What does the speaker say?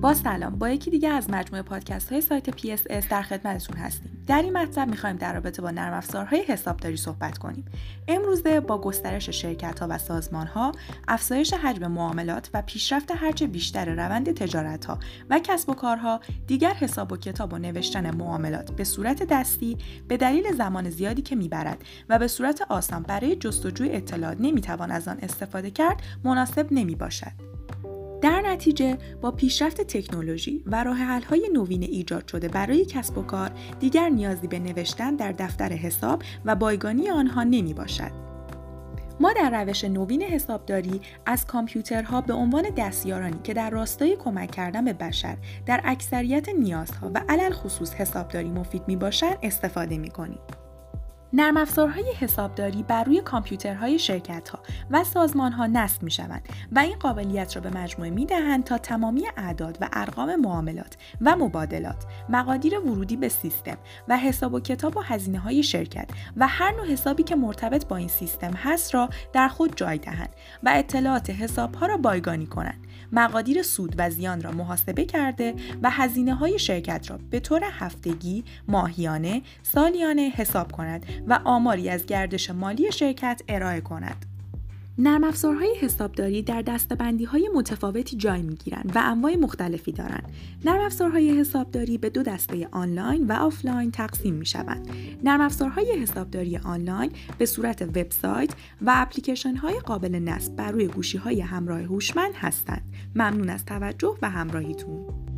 با سلام. با یکی دیگه از مجموعه پادکست های سایت PSS در خدمتتون هستیم. در این مطلب می‌خوایم در رابطه با نرم افزارهای حسابداری صحبت کنیم. امروزه با گسترش شرکت ها و سازمان ها افزایش حجم معاملات و پیشرفت هرچه بیشتر روند تجارت ها و کسب و کارها دیگر حساب و کتاب و نوشتن معاملات به صورت دستی به دلیل زمان زیادی که می‌برد و به صورت آسان برای جستجوی اطلاعات نمی‌توان از آن استفاده کرد مناسب نمی باشد. در نتیجه با پیشرفت تکنولوژی و راه های نوین ایجاد شده برای کسب و کار دیگر نیازی به نوشتن در دفتر حساب و بایگانی آنها نمی باشد. ما در روش نوین حسابداری از کامپیوترها به عنوان دستیارانی که در راستای کمک کردن به بشر در اکثریت نیازها و علل خصوص حسابداری مفید می باشند استفاده می کنیم. نرم افزارهای حسابداری بر روی کامپیوترهای شرکت ها و سازمان ها نصب می شوند و این قابلیت را به مجموعه می دهند تا تمامی اعداد و ارقام معاملات و مبادلات، مقادیر ورودی به سیستم و حساب و کتاب و هزینه های شرکت و هر نوع حسابی که مرتبط با این سیستم هست را در خود جای دهند و اطلاعات حساب ها را بایگانی کنند. مقادیر سود و زیان را محاسبه کرده و هزینه های شرکت را به طور هفتگی، ماهیانه، سالیانه حساب کند و آماری از گردش مالی شرکت ارائه کند. نرم افزارهای حسابداری در دسته‌بندی های متفاوتی جای می گیرند و انواع مختلفی دارند. نرم افزارهای حسابداری به دو دسته آنلاین و آفلاین تقسیم می شوند. نرم افزارهای حسابداری آنلاین به صورت وبسایت و اپلیکیشن های قابل نصب بر روی گوشی های همراه هوشمند هستند. ممنون از توجه و همراهیتون.